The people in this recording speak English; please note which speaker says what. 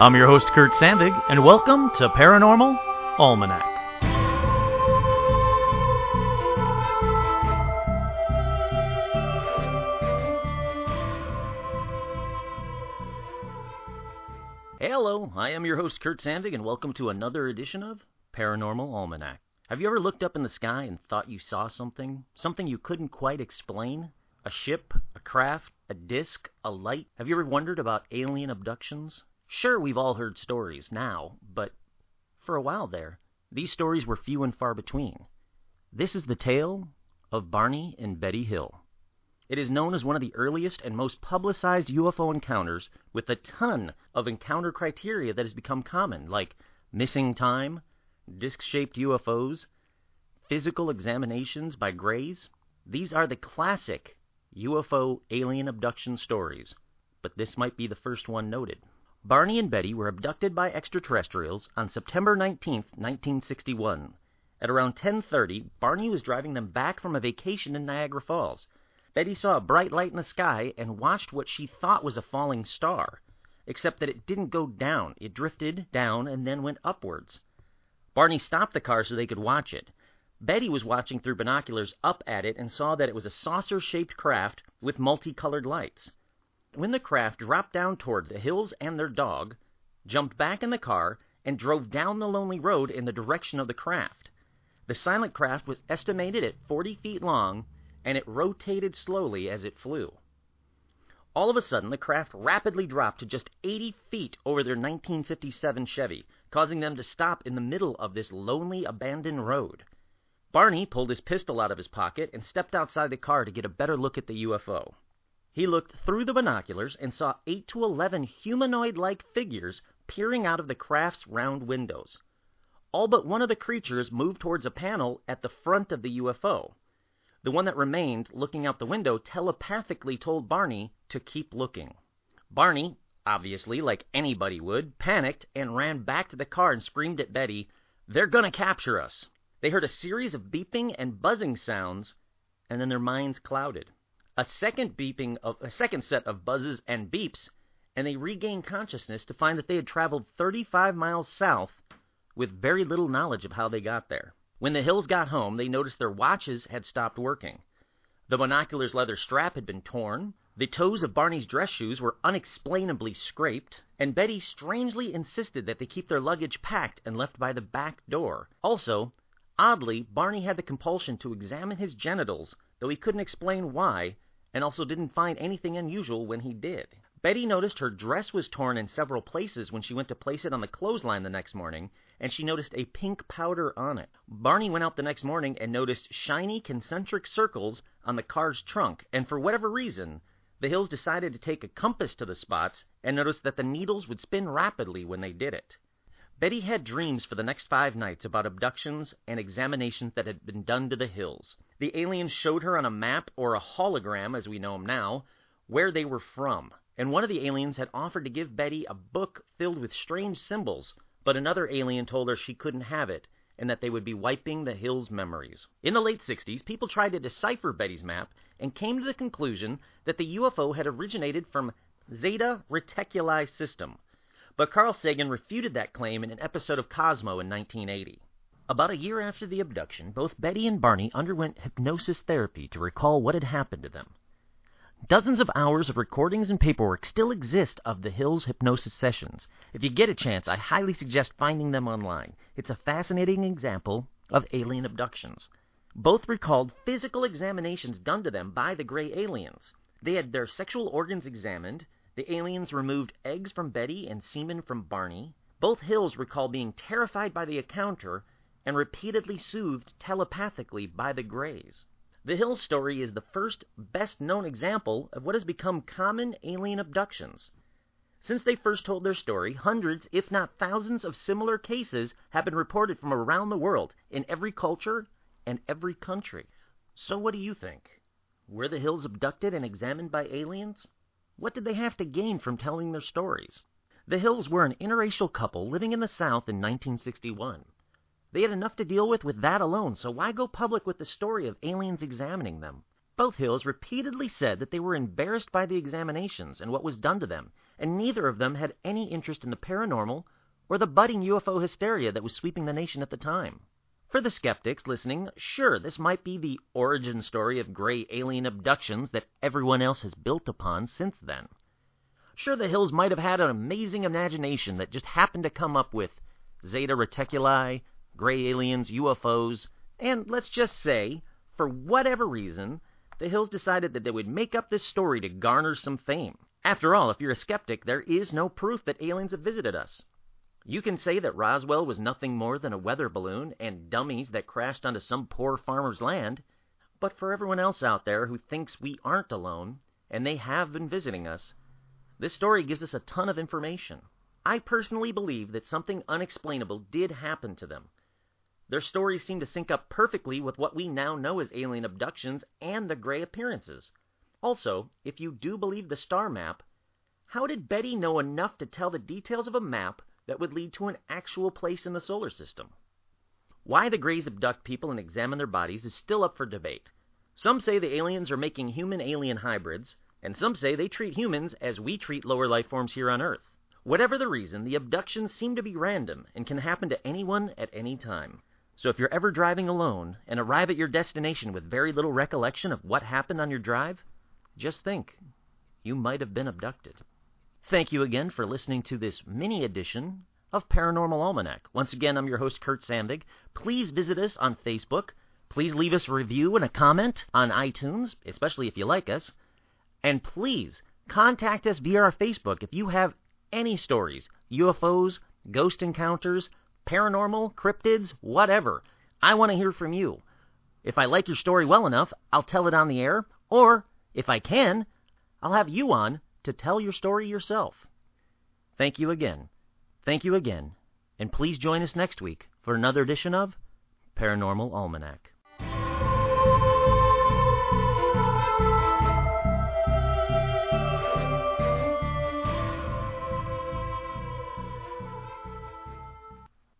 Speaker 1: I'm your host, Kurt Sandvig, and welcome to Paranormal Almanac. Hello, I am your host, Kurt Sandvig, and welcome to another edition of Paranormal Almanac. Have you ever looked up in the sky and thought you saw something? Something you couldn't quite explain? A ship, a craft, a disc, a light? Have you ever wondered about alien abductions? Sure, we've all heard stories now, but for a while there, these stories were few and far between. This is the tale of Barney and Betty Hill. It is known as one of the earliest and most publicized UFO encounters with a ton of encounter criteria that has become common, like missing time, disc shaped UFOs, physical examinations by Greys. These are the classic UFO alien abduction stories, but this might be the first one noted. Barney and Betty were abducted by extraterrestrials on September 19, 1961. At around 10:30, Barney was driving them back from a vacation in Niagara Falls. Betty saw a bright light in the sky and watched what she thought was a falling star, except that it didn't go down. It drifted down and then went upwards. Barney stopped the car so they could watch it. Betty was watching through binoculars up at it and saw that it was a saucer-shaped craft with multicolored lights. When the craft dropped down towards the hills and their dog, jumped back in the car, and drove down the lonely road in the direction of the craft. The silent craft was estimated at 40 feet long, and it rotated slowly as it flew. All of a sudden, the craft rapidly dropped to just 80 feet over their 1957 Chevy, causing them to stop in the middle of this lonely, abandoned road. Barney pulled his pistol out of his pocket and stepped outside the car to get a better look at the UFO. He looked through the binoculars and saw eight to eleven humanoid-like figures peering out of the craft's round windows. All but one of the creatures moved towards a panel at the front of the UFO. The one that remained, looking out the window, telepathically told Barney to keep looking. Barney, obviously, like anybody would, panicked and ran back to the car and screamed at Betty, They're gonna capture us! They heard a series of beeping and buzzing sounds, and then their minds clouded a second beeping of a second set of buzzes and beeps, and they regained consciousness to find that they had traveled 35 miles south with very little knowledge of how they got there. When the Hills got home, they noticed their watches had stopped working. The binoculars leather strap had been torn, the toes of Barney's dress shoes were unexplainably scraped, and Betty strangely insisted that they keep their luggage packed and left by the back door. Also, oddly, Barney had the compulsion to examine his genitals, though he couldn't explain why, and also didn't find anything unusual when he did. Betty noticed her dress was torn in several places when she went to place it on the clothesline the next morning, and she noticed a pink powder on it. Barney went out the next morning and noticed shiny concentric circles on the car's trunk, and for whatever reason, the Hills decided to take a compass to the spots and noticed that the needles would spin rapidly when they did it. Betty had dreams for the next five nights about abductions and examinations that had been done to the Hills. The aliens showed her on a map, or a hologram as we know them now, where they were from, and one of the aliens had offered to give Betty a book filled with strange symbols, but another alien told her she couldn't have it, and that they would be wiping the Hills' memories. In the late 60s, people tried to decipher Betty's map and came to the conclusion that the UFO had originated from Zeta Reticuli system, but Carl Sagan refuted that claim in an episode of Cosmos in 1980. About a year after the abduction, both Betty and Barney underwent hypnosis therapy to recall what had happened to them. Dozens of hours of recordings and paperwork still exist of the Hills hypnosis sessions. If you get a chance, I highly suggest finding them online. It's a fascinating example of alien abductions. Both recalled physical examinations done to them by the gray aliens. They had their sexual organs examined, the aliens removed eggs from Betty and semen from Barney. Both Hills recall being terrified by the encounter and repeatedly soothed telepathically by the Greys. The Hills story is the first best known example of what has become common alien abductions. Since they first told their story, hundreds, if not thousands, of similar cases have been reported from around the world in every culture and every country. So, what do you think? Were the Hills abducted and examined by aliens? What did they have to gain from telling their stories? The Hills were an interracial couple living in the South in 1961. They had enough to deal with with that alone, so why go public with the story of aliens examining them? Both Hills repeatedly said that they were embarrassed by the examinations and what was done to them, and neither of them had any interest in the paranormal or the budding UFO hysteria that was sweeping the nation at the time. For the skeptics listening, sure, this might be the origin story of gray alien abductions that everyone else has built upon since then. Sure, the Hills might have had an amazing imagination that just happened to come up with Zeta Reticuli, gray aliens, UFOs, and let's just say, for whatever reason, the Hills decided that they would make up this story to garner some fame. After all, if you're a skeptic, there is no proof that aliens have visited us. You can say that Roswell was nothing more than a weather balloon and dummies that crashed onto some poor farmer's land, but for everyone else out there who thinks we aren't alone, and they have been visiting us, this story gives us a ton of information. I personally believe that something unexplainable did happen to them. Their stories seem to sync up perfectly with what we now know as alien abductions and the gray appearances. Also, if you do believe the star map, how did Betty know enough to tell the details of a map that would lead to an actual place in the solar system. Why the Greys abduct people and examine their bodies is still up for debate. Some say the aliens are making human alien hybrids, and some say they treat humans as we treat lower life forms here on Earth. Whatever the reason, the abductions seem to be random and can happen to anyone at any time. So if you're ever driving alone and arrive at your destination with very little recollection of what happened on your drive, just think you might have been abducted. Thank you again for listening to this mini edition of Paranormal Almanac. Once again, I'm your host, Kurt Sandvig. Please visit us on Facebook. Please leave us a review and a comment on iTunes, especially if you like us. And please contact us via our Facebook if you have any stories UFOs, ghost encounters, paranormal, cryptids, whatever. I want to hear from you. If I like your story well enough, I'll tell it on the air, or if I can, I'll have you on to tell your story yourself. Thank you again. Thank you again. And please join us next week for another edition of Paranormal Almanac.